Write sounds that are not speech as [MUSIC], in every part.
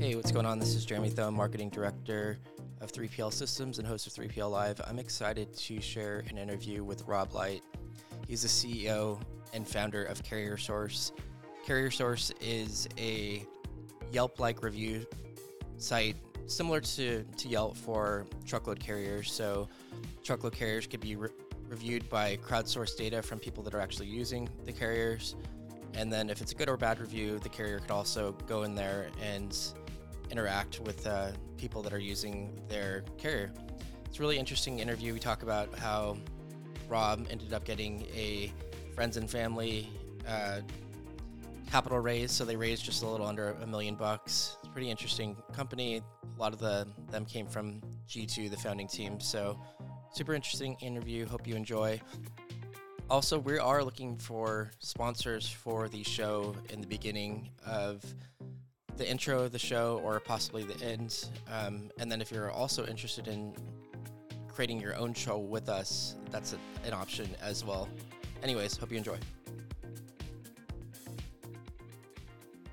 Hey, what's going on? This is Jeremy Thome, Marketing Director of 3PL Systems and host of 3PL Live. I'm excited to share an interview with Rob Light. He's the CEO and founder of Carrier Source. Carrier Source is a Yelp like review site similar to, to Yelp for truckload carriers. So, truckload carriers could be re- reviewed by crowdsourced data from people that are actually using the carriers. And then, if it's a good or bad review, the carrier could also go in there and interact with uh, people that are using their carrier. It's a really interesting interview. We talk about how Rob ended up getting a friends and family uh, capital raise, so they raised just a little under a million bucks. It's a pretty interesting company. A lot of the them came from G2, the founding team. So super interesting interview. Hope you enjoy. Also, we are looking for sponsors for the show in the beginning of the intro of the show or possibly the end. Um, and then if you're also interested in creating your own show with us, that's a, an option as well. Anyways, hope you enjoy.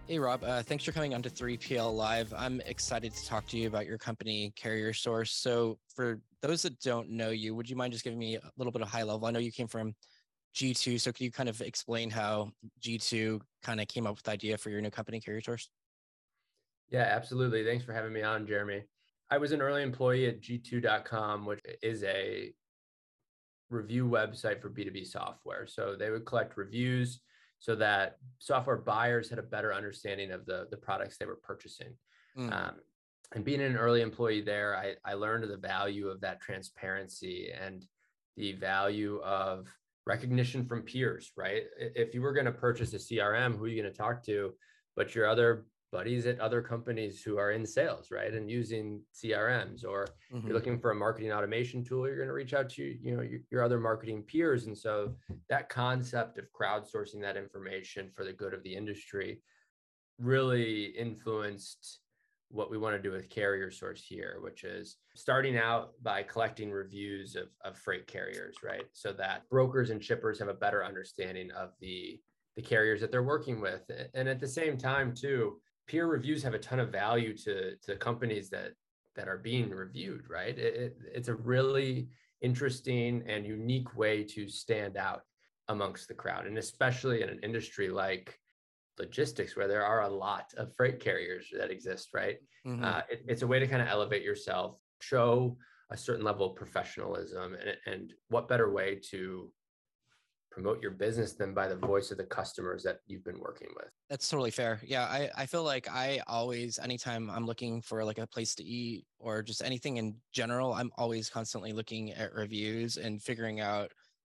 Hey, Rob. Uh, thanks for coming on to 3PL Live. I'm excited to talk to you about your company, Carrier Source. So, for those that don't know you, would you mind just giving me a little bit of high level? I know you came from G2, so could you kind of explain how G2 kind of came up with the idea for your new company, Carrier Source? Yeah, absolutely. Thanks for having me on, Jeremy. I was an early employee at G2.com, which is a review website for B2B software. So they would collect reviews so that software buyers had a better understanding of the, the products they were purchasing. Mm. Um, and being an early employee there, I, I learned the value of that transparency and the value of recognition from peers, right? If you were going to purchase a CRM, who are you going to talk to? But your other buddies at other companies who are in sales, right? And using CRMs, or mm-hmm. you're looking for a marketing automation tool, you're going to reach out to you know your, your, other marketing peers. And so that concept of crowdsourcing that information for the good of the industry really influenced what we want to do with carrier source here which is starting out by collecting reviews of, of freight carriers right so that brokers and shippers have a better understanding of the the carriers that they're working with and at the same time too peer reviews have a ton of value to to companies that that are being reviewed right it, it, it's a really interesting and unique way to stand out amongst the crowd and especially in an industry like logistics where there are a lot of freight carriers that exist right mm-hmm. uh, it, it's a way to kind of elevate yourself show a certain level of professionalism and, and what better way to promote your business than by the voice of the customers that you've been working with. That's totally fair. Yeah, I, I feel like I always, anytime I'm looking for like a place to eat or just anything in general, I'm always constantly looking at reviews and figuring out.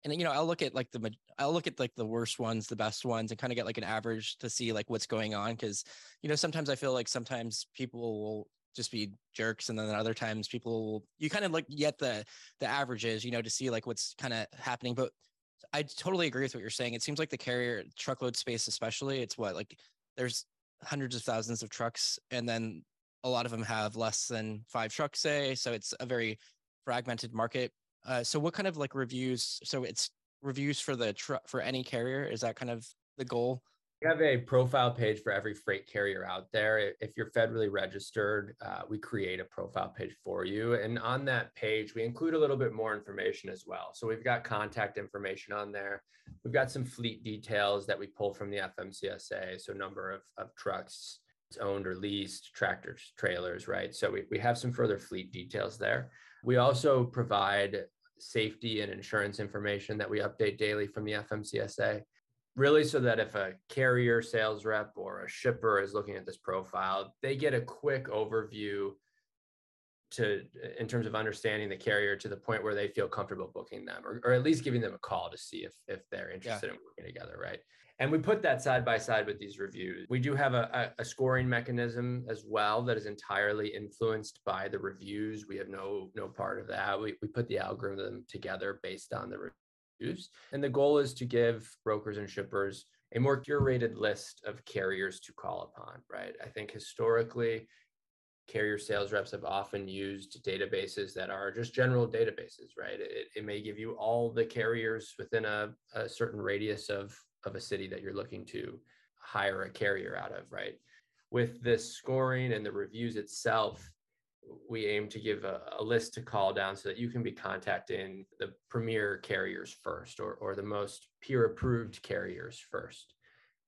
And you know, I'll look at like the I'll look at like the worst ones, the best ones, and kind of get like an average to see like what's going on. Because you know, sometimes I feel like sometimes people will just be jerks and then other times people will, you kind of like get the the averages you know to see like what's kind of happening but I totally agree with what you're saying. It seems like the carrier truckload space, especially, it's what like there's hundreds of thousands of trucks, and then a lot of them have less than five trucks, say. So it's a very fragmented market. Uh, so what kind of like reviews? So it's reviews for the truck for any carrier. Is that kind of the goal? We have a profile page for every freight carrier out there. If you're federally registered, uh, we create a profile page for you. And on that page, we include a little bit more information as well. So we've got contact information on there. We've got some fleet details that we pull from the FMCSA. So number of, of trucks owned or leased, tractors, trailers, right? So we, we have some further fleet details there. We also provide safety and insurance information that we update daily from the FMCSA really so that if a carrier sales rep or a shipper is looking at this profile, they get a quick overview to in terms of understanding the carrier to the point where they feel comfortable booking them or, or at least giving them a call to see if if they're interested yeah. in working together right? And we put that side by side with these reviews. We do have a, a, scoring mechanism as well that is entirely influenced by the reviews. We have no no part of that. We, we put the algorithm together based on the And the goal is to give brokers and shippers a more curated list of carriers to call upon, right? I think historically, carrier sales reps have often used databases that are just general databases, right? It, it may give you all the carriers within a, a certain radius of, of a city that you're looking to hire a carrier out of, right? with this scoring and the reviews itself, we aim to give a, a, list to call down so that you can be contacting the premier carriers first or, or the most peer approved carriers first.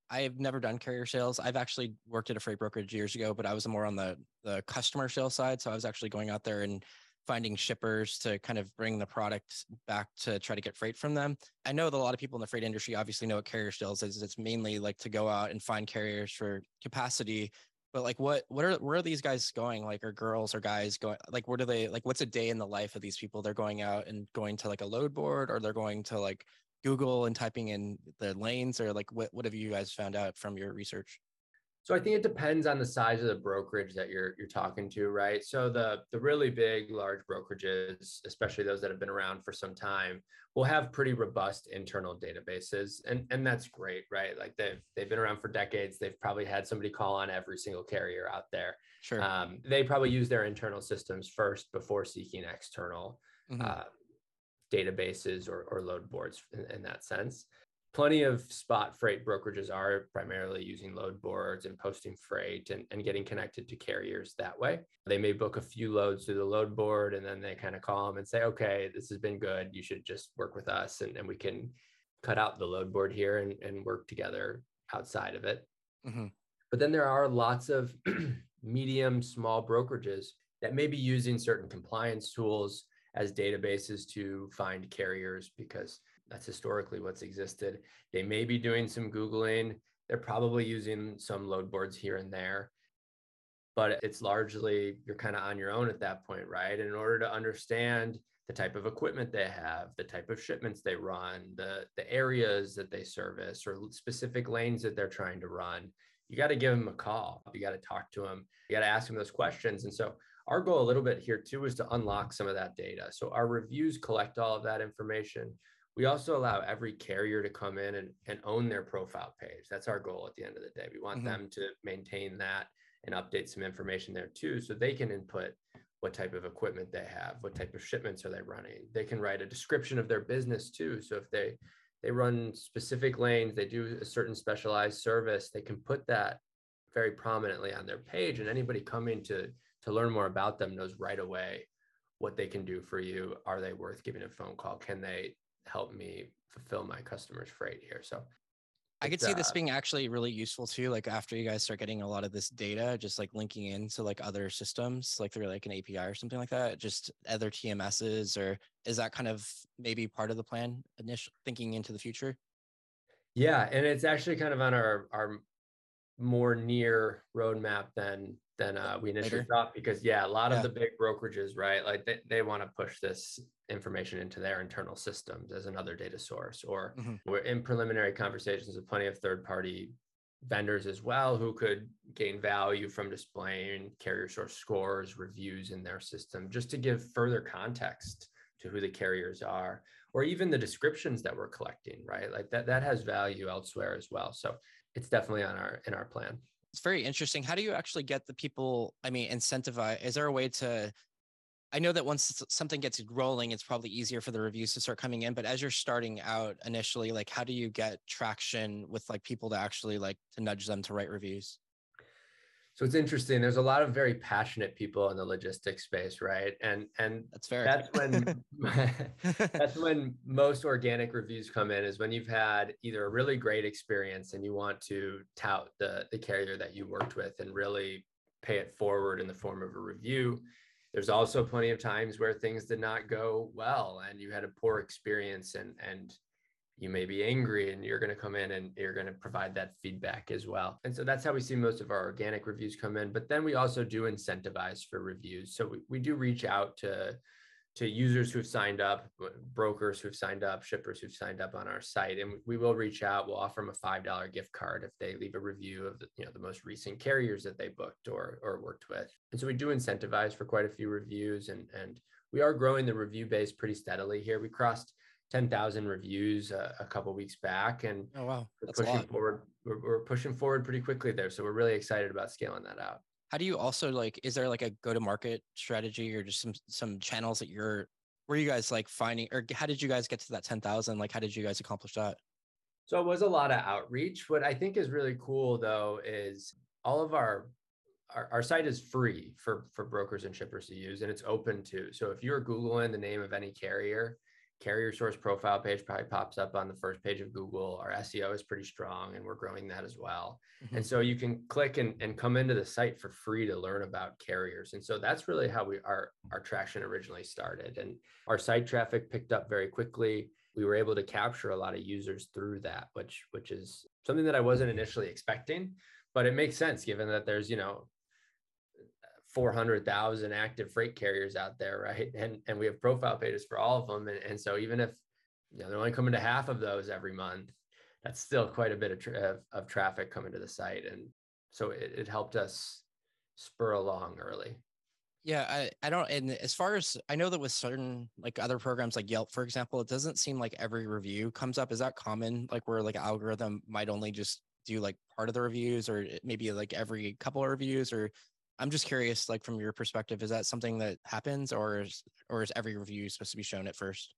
I've never done carrier sales. I've actually worked at a freight brokerage years ago, but I was more on the the customer sales side. So I was actually going out there and finding shippers to kind of bring the product back to try to get freight from them. I know that a lot of people in the freight industry obviously know what carrier sales is. It's mainly like to go out and find carriers for capacity. But like what what are where are these guys going? Like are girls or guys going like where do they like what's a day in the life of these people? They're going out and going to like a load board or they're going to like Google and typing in the lanes or like what what have you guys found out from your research? So I think it depends on the size of the brokerage that you're you're talking to, right? So the the really big, large brokerages, especially those that have been around for some time, will have pretty robust internal databases, and and that's great, right? Like they've they've been around for decades. They've probably had somebody call on every single carrier out there. Sure. Um, they probably use their internal systems first before seeking external. Mm-hmm. Uh, databases or, or load boards in, in that sense plenty of spot freight brokerages are primarily using load boards and posting freight and, and getting connected to carriers that way. They may book a few loads through the load board and then they kind of call them and say, okay, this has been good. You should just work with us and, and we can cut out the load board here and, and work together outside of it. Mm-hmm. But then there are lots of [CLEARS THROAT] medium, small brokerages that may be using certain compliance tools as databases to find carriers because that's historically what's existed. They may be doing some Googling. They're probably using some load boards here and there, but it's largely you're kind of on your own at that point, right? And in order to understand the type of equipment they have, the type of shipments they run, the, the areas that they service, or specific lanes that they're trying to run, you got to give them a call. You got to talk to them. You got to ask them those questions. And so our goal a little bit here too is to unlock some of that data. So our reviews collect all of that information. We also allow every carrier to come in and, and own their profile page. That's our goal at the end of the day. We want mm-hmm. them to maintain that and update some information there too, so they can input what type of equipment they have, what type of shipments are they running. They can write a description of their business too. So if they they run specific lanes, they do a certain specialized service, they can put that very prominently on their page, and anybody coming to to learn more about them knows right away what they can do for you. Are they worth giving a phone call? Can they help me fulfill my customers' freight here. So I could see uh, this being actually really useful too. Like after you guys start getting a lot of this data, just like linking into like other systems, like through like an API or something like that, just other TMSs, or is that kind of maybe part of the plan initial thinking into the future? Yeah, and it's actually kind of on our our more near roadmap than than uh, we initially Later. thought because yeah a lot yeah. of the big brokerages right like they, they want to push this information into their internal systems as another data source or mm-hmm. we're in preliminary conversations with plenty of third party vendors as well who could gain value from displaying carrier source scores reviews in their system just to give further context to who the carriers are or even the descriptions that we're collecting right like that that has value elsewhere as well so it's definitely on our in our plan it's very interesting. How do you actually get the people? I mean, incentivize? Is there a way to? I know that once something gets rolling, it's probably easier for the reviews to start coming in. But as you're starting out initially, like how do you get traction with like people to actually like to nudge them to write reviews? So it's interesting. There's a lot of very passionate people in the logistics space, right? And and that's fair. That's when [LAUGHS] [LAUGHS] that's when most organic reviews come in is when you've had either a really great experience and you want to tout the the carrier that you worked with and really pay it forward in the form of a review. There's also plenty of times where things did not go well and you had a poor experience and and you may be angry and you're going to come in and you're going to provide that feedback as well. And so that's how we see most of our organic reviews come in. But then we also do incentivize for reviews. So we, we do reach out to to users who've signed up, uh, brokers who've signed up, shippers who've signed up on our site, and we will reach out. We'll offer them a five dollar gift card if they leave a review of the you know the most recent carriers that they booked or or worked with. And so we do incentivize for quite a few reviews, and and we are growing the review base pretty steadily here. We crossed 10,000 reviews a, a couple weeks back and oh wow. That's we're pushing forward we're, we're, pushing forward pretty quickly there so we're really excited about scaling that out. How do you also like is there like a go to market strategy or just some some channels that you're were you guys like finding or how did you guys get to that 10,000 like how did you guys accomplish that? So it was a lot of outreach. What i think is really cool though is all of our, our our site is free for for brokers and shippers to use, and it's open to. So if you're googling the name of any carrier, carrier source profile page probably pops up on the first page of Google. Our SEO is pretty strong and we're growing that as well. Mm-hmm. And so you can click and, and come into the site for free to learn about carriers. And so that's really how we our our traction originally started. And our site traffic picked up very quickly. We were able to capture a lot of users through that, which which is something that I wasn't initially expecting, but it makes sense given that there's, you know, 400,000 active freight carriers out there, right? [LAUGHS] And and we have profile pages for all of them. And, and so even if you know they're only coming to half of those every month, that's still quite a bit of, tra- of, traffic coming to the site. And so it, it helped us spur along early. Yeah, I, I don't and as far as I know that with certain like other programs like Yelp, for example, it doesn't seem like every review comes up. Is that common? Like where like algorithm might only just do like part of the reviews or maybe like every couple of reviews or I'm just curious, like from your perspective, is that something that happens, or is or is every review supposed to be shown at first?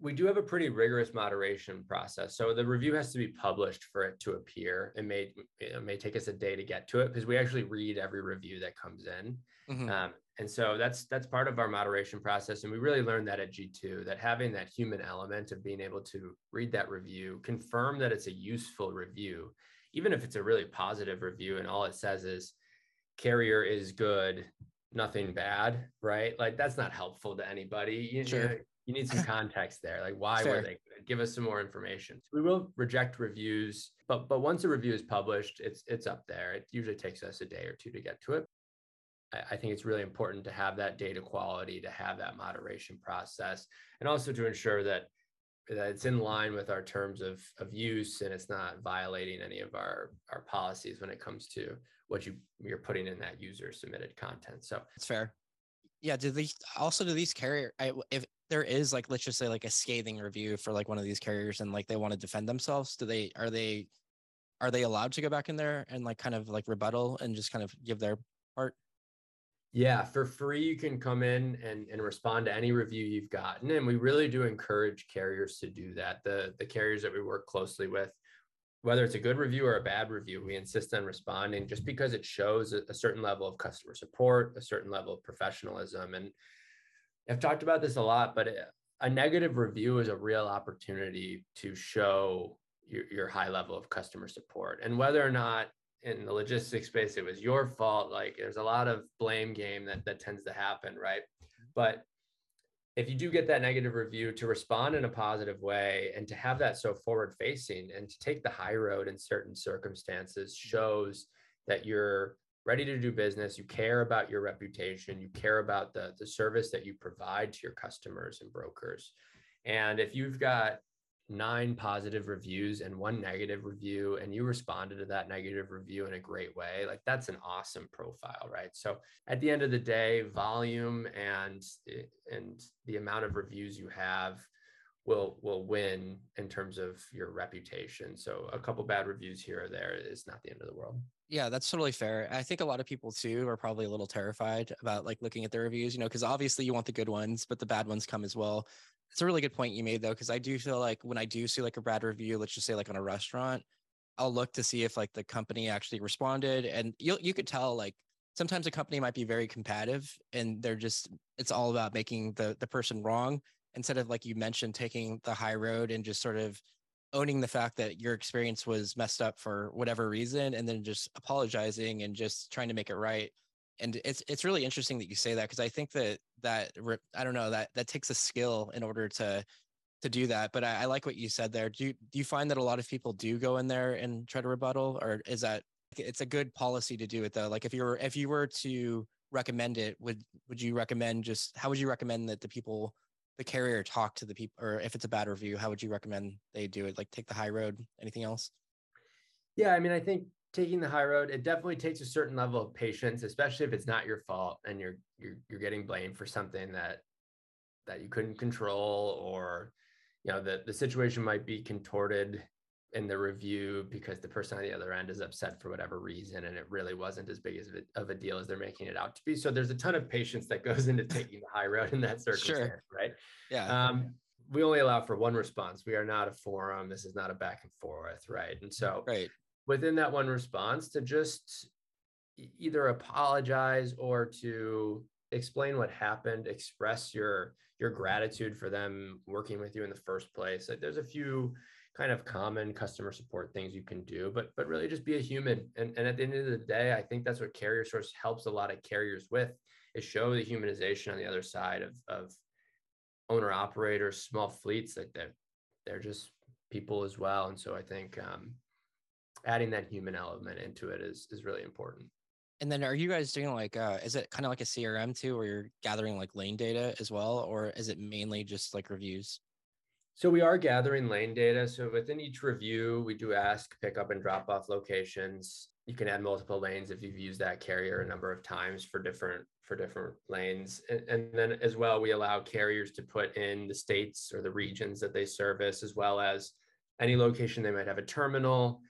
We do have a pretty rigorous moderation process. So the review has to be published for it to appear. It may it may take us a day to get to it because we actually read every review that comes in. Mm-hmm. Um, and so that's that's part of our moderation process and we really learned that at g2 that having that human element of being able to read that review confirm that it's a useful review even if it's a really positive review and all it says is carrier is good, nothing bad, right? Like that's not helpful to anybody. You, sure. you, you need some context there. Like why Fair. were they good? Give us some more information. So we will reject reviews, but but once a review is published, it's it's up there. It usually takes us a day or two to get to it. I, I think it's really important to have that data quality, to have that moderation process, and also to ensure that that it's in line with our terms of, of use and it's not violating any of our, our policies when it comes to what you you're putting in that user submitted content. So it's fair. Yeah. Do these also do these carrier if there is like let's just say like a scathing review for like one of these carriers and like they want to defend themselves, do they are they are they allowed to go back in there and like kind of like rebuttal and just kind of give their part? Yeah, for free, you can come in and, and respond to any review you've gotten. And we really do encourage carriers to do that. The, the carriers that we work closely with, whether it's a good review or a bad review, we insist on responding just because it shows a, a certain level of customer support, a certain level of professionalism. And I've talked about this a lot, but a negative review is a real opportunity to show your, your high level of customer support. And whether or not in the logistics space it was your fault like there's a lot of blame game that that tends to happen right but if you do get that negative review to respond in a positive way and to have that so forward facing and to take the high road in certain circumstances mm-hmm. shows that you're ready to do business you care about your reputation you care about the the service that you provide to your customers and brokers. And if you've got nine positive reviews and one negative review and you responded to that negative review in a great way like that's an awesome profile right? So at the end of the day volume and eh, and the amount of reviews you have will will win in terms of your reputation. So a couple bad reviews here or there is not the end of the world. Yeah that's totally fair. I think a lot of people too are probably a little terrified about like looking at the reviews you know because obviously you want the good ones but the bad ones come as well. It's a really good point you made though, because I do feel like when I do see like a bad review, let's just say like on a restaurant, I'll look to see if like the company actually responded, and you you could tell like sometimes a company might be very combative and they're just it's all about making the the person wrong instead of like you mentioned taking the high road and just sort of owning the fact that your experience was messed up for whatever reason and then just apologizing and just trying to make it right and it's it's really interesting that you say that because I think that that I don't know that that takes a skill in order to to do that. But I, I, like what you said there. Do you, do you find that a lot of people do go in there and try to rebuttal, or is that it's a good policy to do it though? Like if you were if you were to recommend it, would would you recommend just how would you recommend that the people the carrier talk to the people, or if it's a bad review, how would you recommend they do it? Like take the high road. Anything else? Yeah, I mean, I think taking the high road, it definitely takes a certain level of patience, especially if it's not your fault and you're you're you're getting blamed for something that that you couldn't control or you know the the situation might be contorted in the review because the person on the other end is upset for whatever reason and it really wasn't as big as of a deal as they're making it out to be. So there's a ton of patience that goes into taking the high road in that circumstance sure. right? Yeah. Um, we only allow for one response. We are not a forum. This is not a back and forth right? And so right. within that one response to just either apologize or to explain what happened, express your your gratitude for them working with you in the first place. Like there's a few kind of common customer support things you can do, but but really just be a human. And, and at the end of the day, I think that's what Carrier Source helps a lot of carriers with is show the humanization on the other side of of owner operators, small fleets that they're they're just people as well. And so I think um, adding that human element into it is is really important. And then are you guys doing like uh is it kind of like a CRM too where you're gathering like lane data as well or is it mainly just like reviews? So we are gathering lane data. So within each review, we do ask pick up and drop off locations. You can add multiple lanes if you've used that carrier a number of times for different for different lanes. And, and then as well, we allow carriers to put in the states or the regions that they service, as well as any location they might have a terminal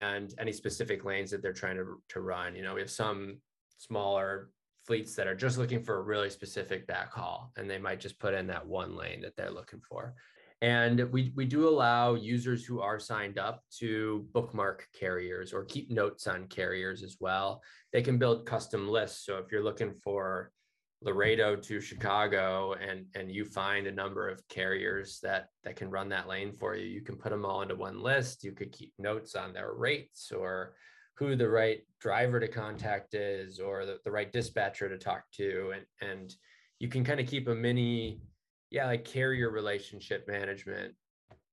and any specific lanes that they're trying to, to run. You know, we have some smaller fleets that are just looking for a really specific backhaul and they might just put in that one lane that they're looking for. And we, we do allow users who are signed up to bookmark carriers or keep notes on carriers as well. They can build custom lists. So if you're looking for Laredo to Chicago and, and you find a number of carriers that, that can run that lane for you, you can put them all into one list. You could keep notes on their rates or who the right driver to contact is or the, the right dispatcher to talk to. And, and you can kind of keep a mini yeah, like carrier relationship management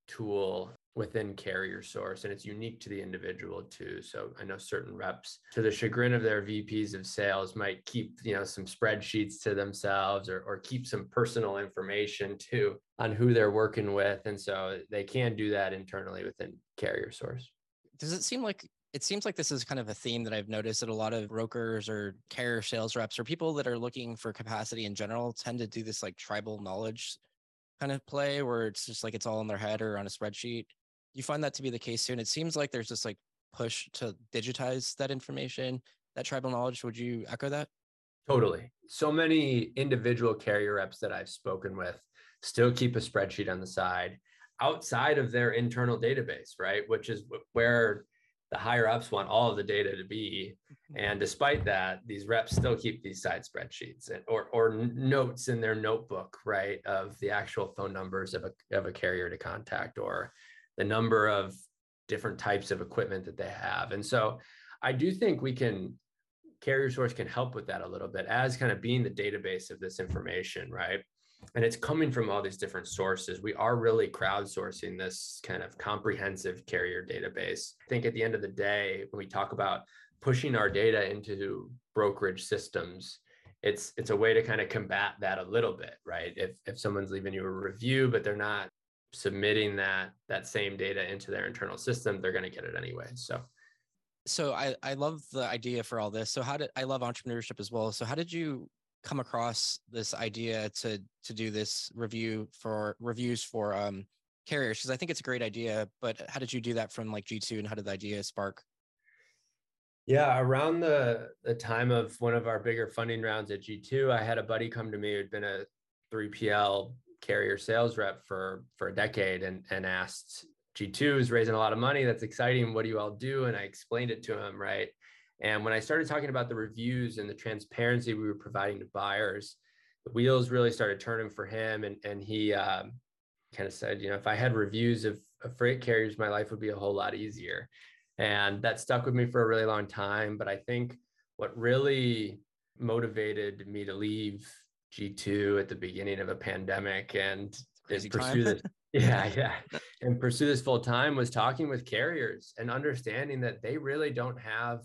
tool within carrier source and it's unique to the individual too. So i know certain reps to the chagrin of their vps of sales might keep you know some spreadsheets to themselves or, or keep some personal information too on who they're working with. And so they can do that internally within carrier source. Does it seem like it seems like this is kind of a theme that I've noticed that a lot of brokers or carrier sales reps or people that are looking for capacity in general tend to do this like tribal knowledge kind of play where it's just like it's all in their head or on a spreadsheet. You find that to be the case too. And it seems like there's this like push to digitize that information, that tribal knowledge. Would you echo that? Totally. So many individual carrier reps that I've spoken with still keep a spreadsheet on the side outside of their internal database, right? Which is where the higher ups want all of the data to be. Mm-hmm. And despite that, these reps still keep these side spreadsheets or, or notes in their notebook, right, of the actual phone numbers of a, of a carrier to contact or the number of different types of equipment that they have. And so I do think we can, carrier source can help with that a little bit as kind of being the database of this information, right? And it's coming from all these different sources. We are really crowdsourcing this kind of comprehensive carrier database. I think at the end of the day, when we talk about pushing our data into brokerage systems, it's it's a way to kind of combat that a little bit, right? If if someone's leaving you a review, but they're not submitting that that same data into their internal system, they're going to get it anyway. So so I, I love the idea for all this. So how did I love entrepreneurship as well? So how did you come across this idea to to do this review for reviews for um carriers because I think it's a great idea. But how did you do that from like G2 and how did the idea spark? Yeah, around the the time of one of our bigger funding rounds at G2, I had a buddy come to me who'd been a 3PL carrier sales rep for for a decade and and asked G2 is raising a lot of money. That's exciting. What do you all do? And I explained it to him, right? And when I started talking about the reviews and the transparency we were providing to buyers, the wheels really started turning for him. And, and he um, kind of said, you know, if I had reviews of, of freight carriers, my life would be a whole lot easier. And that stuck with me for a really long time. But I think what really motivated me to leave G2 at the beginning of a pandemic and, and pursue this. [LAUGHS] yeah, [LAUGHS] yeah. And pursue this full time was talking with carriers and understanding that they really don't have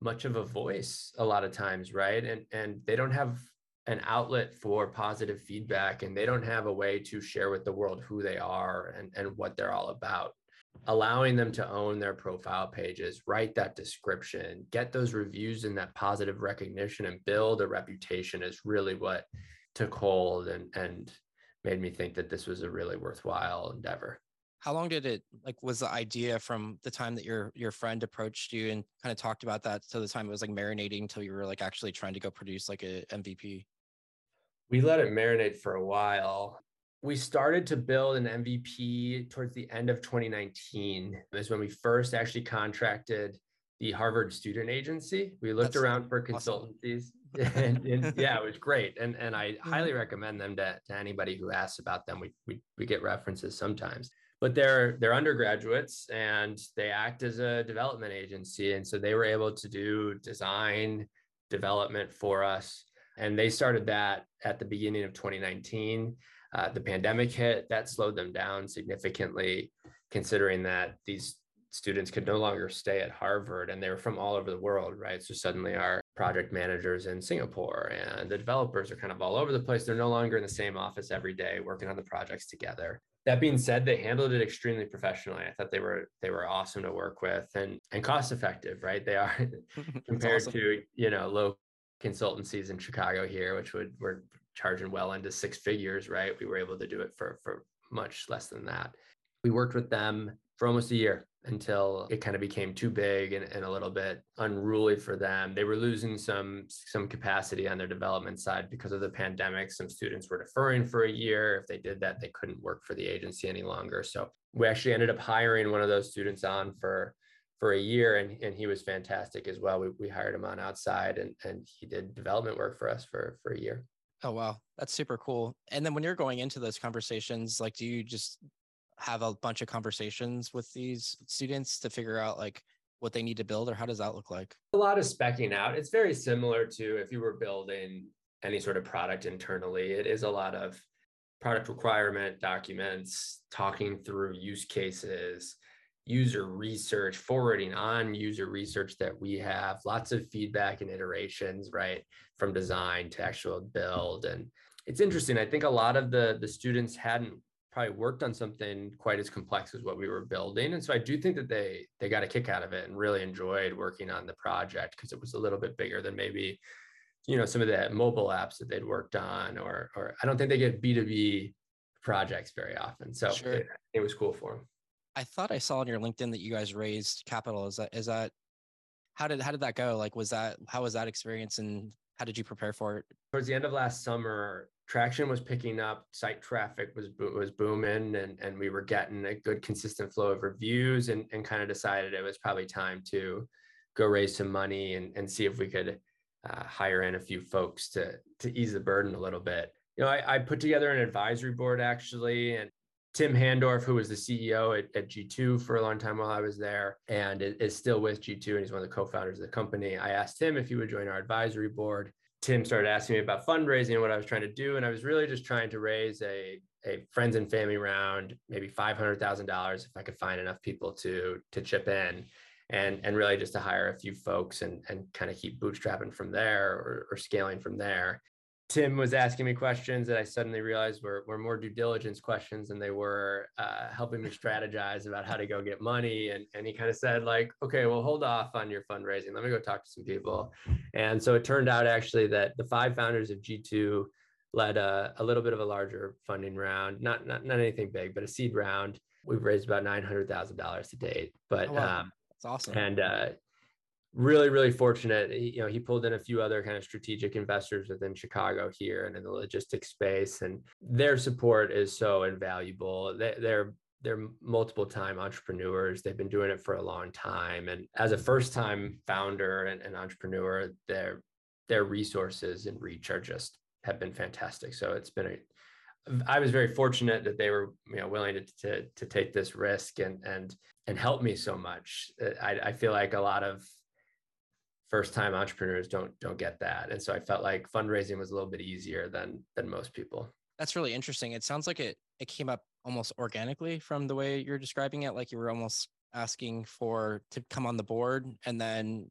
much of a voice a lot of times right? And and they don't have an outlet for positive feedback and they don't have a way to share with the world who they are and, and what they're all about. Allowing them to own their profile pages write that description get those reviews and that positive recognition and build a reputation is really what took hold and and made me think that this was a really worthwhile endeavor how long did it like was the idea from the time that your your friend approached you and kind of talked about that to the time it was like marinating until you were like actually trying to go produce like a mvp we let it marinate for a while we started to build an MVP towards the end of 2019 is when we first actually contracted the Harvard Student Agency. We looked That's around for consultancies awesome. [LAUGHS] and, and, yeah, it was great. And, and I mm-hmm. highly recommend them to, to anybody who asks about them. We, we, we get references sometimes, but they're, they're undergraduates and they act as a development agency. And so they were able to do design development for us. And they started that at the beginning of 2019 uh, the pandemic hit, that slowed them down significantly, considering that these students could no longer stay at Harvard and they were from all over the world, right? So suddenly our project managers in Singapore and the developers are kind of all over the place. They're no longer in the same office every day working on the projects together. That being said, they handled it extremely professionally. I thought they were they were awesome to work with and and cost effective, right? They are [LAUGHS] [LAUGHS] compared awesome. to, you know, low consultancies in Chicago here, which would were charging well into six figures, right? We were able to do it for for much less than that. We worked with them for almost a year until it kind of became too big and, and a little bit unruly for them. They were losing some some capacity on their development side because of the pandemic. Some students were deferring for a year. If they did that, they couldn't work for the agency any longer. So we actually ended up hiring one of those students on for for a year and, and he was fantastic as well. We, we hired him on outside and, and he did development work for us for, for a year. Oh wow, that's super cool. And then when you're going into those conversations, like do you just have a bunch of conversations with these students to figure out like what they need to build or how does that look like? A lot of specking out. It's very similar to if you were building any sort of product internally. It is a lot of product requirement documents, talking through use cases, user research, forwarding on user research that we have, lots of feedback and iterations, right? From design to actual build. And it's interesting. I think a lot of the, the students hadn't probably worked on something quite as complex as what we were building. And so I do think that they they got a kick out of it and really enjoyed working on the project because it was a little bit bigger than maybe, you know, some of the mobile apps that they'd worked on, or or I don't think they get B2B projects very often. So sure. it, it was cool for them. I thought I saw on your LinkedIn that you guys raised capital. Is that is that how did how did that go? Like was that how was that experience and how did you prepare for it? Towards the end of last summer, traction was picking up, site traffic was was booming, and and we were getting a good consistent flow of reviews, and and kind of decided it was probably time to go raise some money and and see if we could uh, hire in a few folks to to ease the burden a little bit. You know, I, I put together an advisory board actually, and Tim Handorf, who was the CEO at, at, G2 for a long time while I was there and is still with G2 and he's one of the co-founders of the company. I asked him if he would join our advisory board. Tim started asking me about fundraising and what I was trying to do. And I was really just trying to raise a, a friends and family round, maybe $500,000 if I could find enough people to, to chip in and, and really just to hire a few folks and, and kind of keep bootstrapping from there or, or scaling from there. Tim was asking me questions that I suddenly realized were, were more due diligence questions than they were uh, helping me strategize about how to go get money. And, and he kind of said like, okay, well, hold off on your fundraising. Let me go talk to some people. And so it turned out actually that the five founders of G2 led a, a little bit of a larger funding round, not, not, not anything big, but a seed round. We've raised about $900,000 to date, but, oh, wow. um, that's awesome. And uh, really really fortunate. You know he pulled in a few other kind of strategic investors within chicago here and in the logistics space and their support is so invaluable. They, they're they're multiple time entrepreneurs. They've been doing it for a long time and as a first time founder and, and entrepreneur their their resources and reach are just have been fantastic. So it's been a I was very fortunate that they were, you know, willing to, to, to take this risk and and and help me so much. I, I feel like a lot of first time entrepreneurs don't don't get that. And so i felt like fundraising was a little bit easier than than most people. That's really interesting. It sounds like it it came up almost organically from the way you're describing it like you were almost asking for to come on the board and then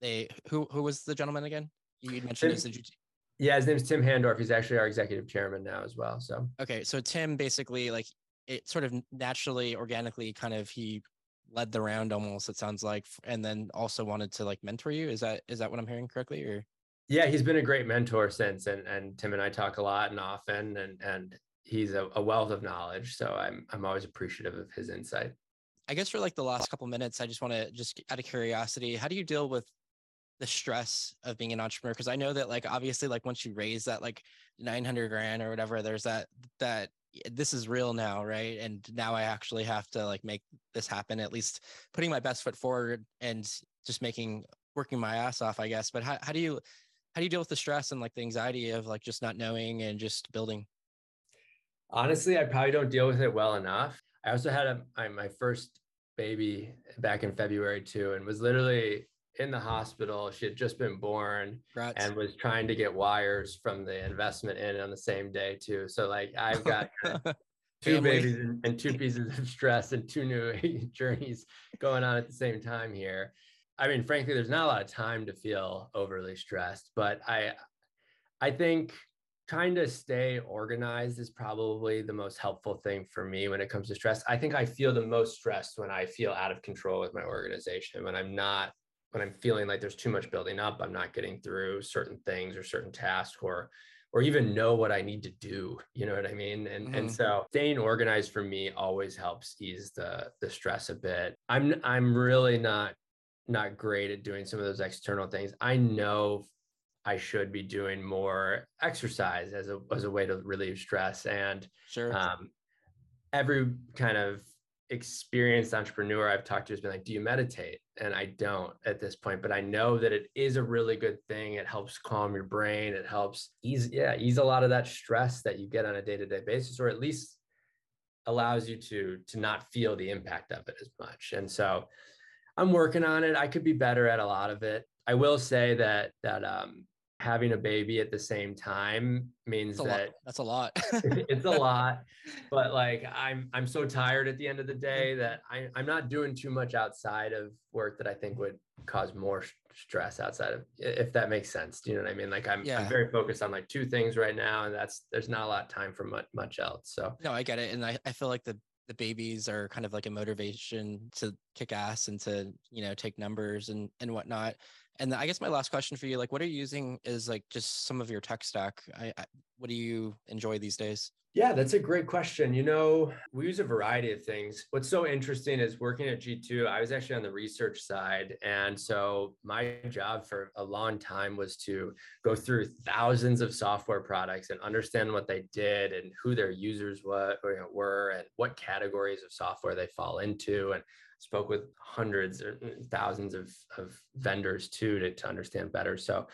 they who who was the gentleman again? You mentioned his yeah his name's tim handorf. He's actually our executive chairman now as well so. Okay so tim basically like it sort of naturally organically kind of he led the round almost it sounds like and then also wanted to like mentor you is that is that what i'm hearing correctly or? Yeah he's been a great mentor since and and tim and i talk a lot and often and and he's a, a wealth of knowledge so i'm i'm always appreciative of his insight. I guess for like the last couple minutes i just want to just out of curiosity how do you deal with the stress of being an entrepreneur? Because i know that like obviously like once you raise that like 900 grand or whatever there's that that this is real now, right? And now I actually have to like make this happen, at least putting my best foot forward and just making working my ass off, I guess. But how, how do you how do you deal with the stress and like the anxiety of like just not knowing and just building? Honestly, I probably don't deal with it well enough. I also had a, my first baby back in February too, and was literally in the hospital. She had just been born Congrats. and was trying to get wires from the investment in on the same day too. So like I've got [LAUGHS] two babies and, and, two pieces of stress and two new [LAUGHS] journeys going on at the same time here. I mean, frankly, there's not a lot of time to feel overly stressed, but I I think trying to stay organized is probably the most helpful thing for me when it comes to stress. I think I feel the most stressed when I feel out of control with my organization, when I'm not when I'm feeling like there's too much building up, I'm not getting through certain things or certain tasks or or even know what I need to do. You know what I mean? And mm-hmm. and so staying organized for me always helps ease the the stress a bit. I'm I'm really not not great at doing some of those external things. I know I should be doing more exercise as a as a way to relieve stress and sure. Um, every kind of experienced entrepreneur I've talked to has been like, do you meditate? And I don't at this point, but I know that it is a really good thing. It helps calm your brain. It helps ease, yeah, ease a lot of that stress that you get on a day-to-day basis, or at least allows you to to not feel the impact of it as much. And so I'm working on it. I could be better at a lot of it. I will say that that um having a baby at the same time means that's that lot. that's a lot. [LAUGHS] [LAUGHS] It's a lot but like i'm i'm so tired at the end of the day mm-hmm. that I, i'm not doing too much outside of work that i think would cause more stress outside of if that makes sense. Do you know what i mean? Like i'm, yeah. I'm very focused on like two things right now and that's there's not a lot of time for much, much else so. No i get it and I, I feel like the the babies are kind of like a motivation to kick ass and to you know take numbers and and whatnot and I guess my last question for you, like, what are you using is like just some of your tech stack? I, I, what do you enjoy these days? Yeah, that's a great question. You know, we use a variety of things. What's so interesting is working at G2, I was actually on the research side. And so my job for a long time was to go through thousands of software products and understand what they did and who their users were, were and what categories of software they fall into and spoke with hundreds or thousands of, of vendors too to, to understand better. So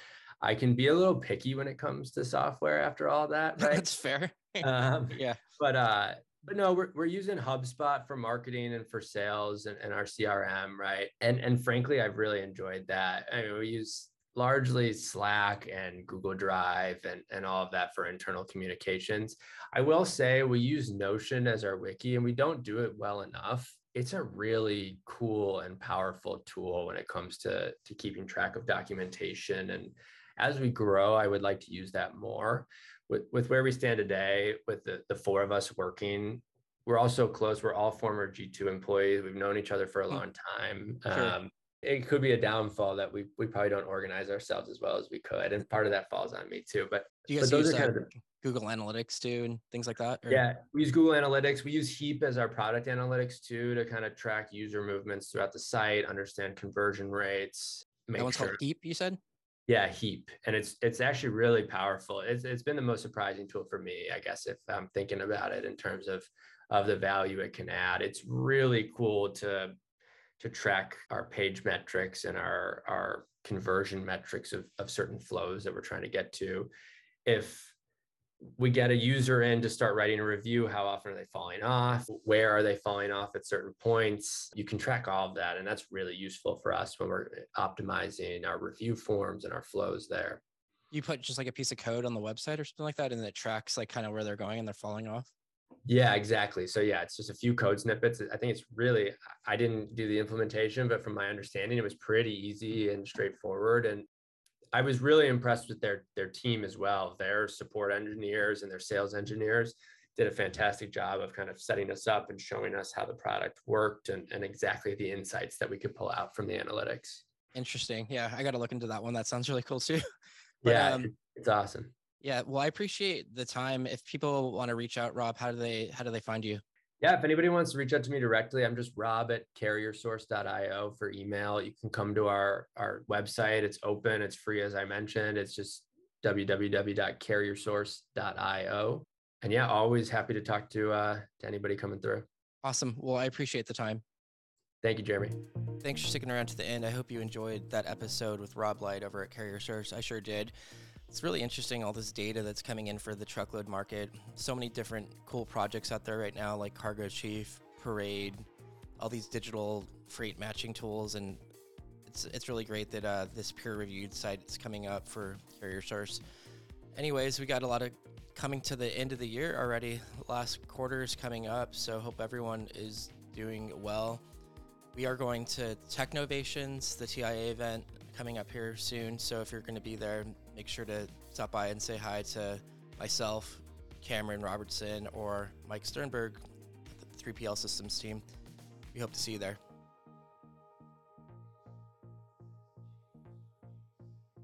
I can be a little picky when it comes to software after all that. [LAUGHS] Right? That's fair. um, [LAUGHS] yeah. But uh, but no, we're, we're using HubSpot for marketing and for sales and, and our CRM, right? And and frankly, I've really enjoyed that. I mean, we use largely Slack and Google Drive and, and all of that for internal communications. I will say we use Notion as our wiki and we don't do it well enough it's a really cool and powerful tool when it comes to, to keeping track of documentation. And as we grow, I would like to use that more. With, with where we stand today, with the, the four of us working, we're all so close. We're all former G2 employees. We've known each other for a hmm. long time. Sure. Um, it could be a downfall that we we probably don't organize ourselves as well as we could, and part of that falls on me too. But, but those are kind uh, of the, Google Analytics too and things like that? Or? Yeah, we use Google Analytics. We use Heap as our product analytics too to kind of track user movements throughout the site, understand conversion rates. That one's sure. called Heap, you said? Yeah, Heap, and it's it's actually really powerful. It's it's been the most surprising tool for me, I guess, if I'm thinking about it in terms of of the value it can add. It's really cool to to track our page metrics and our our conversion metrics of, of certain flows that we're trying to get to. If we get a user in to start writing a review. How often are they falling off? Where are they falling off at certain points? You can track all of that. And that's really useful for us when we're optimizing our review forms and our flows there. You put just like a piece of code on the website or something like that, and it tracks like kind of where they're going and they're falling off. Yeah, exactly. So yeah, it's just a few code snippets. I think it's really I didn't do the implementation, but from my understanding, it was pretty easy and straightforward. And I was really impressed with their their team as well. Their support engineers and their sales engineers did a fantastic job of kind of setting us up and showing us how the product worked and, and exactly the insights that we could pull out from the analytics. Interesting. Yeah, I got to look into that one. That sounds really cool too. [LAUGHS] but, yeah, um, it's awesome. Yeah, well, I appreciate the time. If people want to reach out, Rob, how do they how do they find you? yeah, if anybody wants to reach out to me directly, I'm just rob at carriersource.io for email. You can come to our, our website. It's open, it's free, as I mentioned. It's just www.carriersource.io. and yeah, always happy to talk to uh, to anybody coming through. Awesome. Well, I appreciate the time. Thank you, Jeremy. Thanks for sticking around to the end. I hope you enjoyed that episode with Rob Light over at Carrier Source. I sure did. It's really interesting, all this data that's coming in for the truckload market. So many different cool projects out there right now, like Cargo Chief, Parade, all these digital freight matching tools. And it's, it's really great that uh, this peer reviewed site is coming up for Carrier Source. Anyways, we got a lot of coming to the end of the year already. Last quarter is coming up, so hope everyone is doing well. We are going to Technovations, the TIA event coming up here soon. So if you're going to be there, make sure to stop by and say hi to myself, Cameron Robertson, or Mike Sternberg, the 3PL Systems team. We hope to see you there.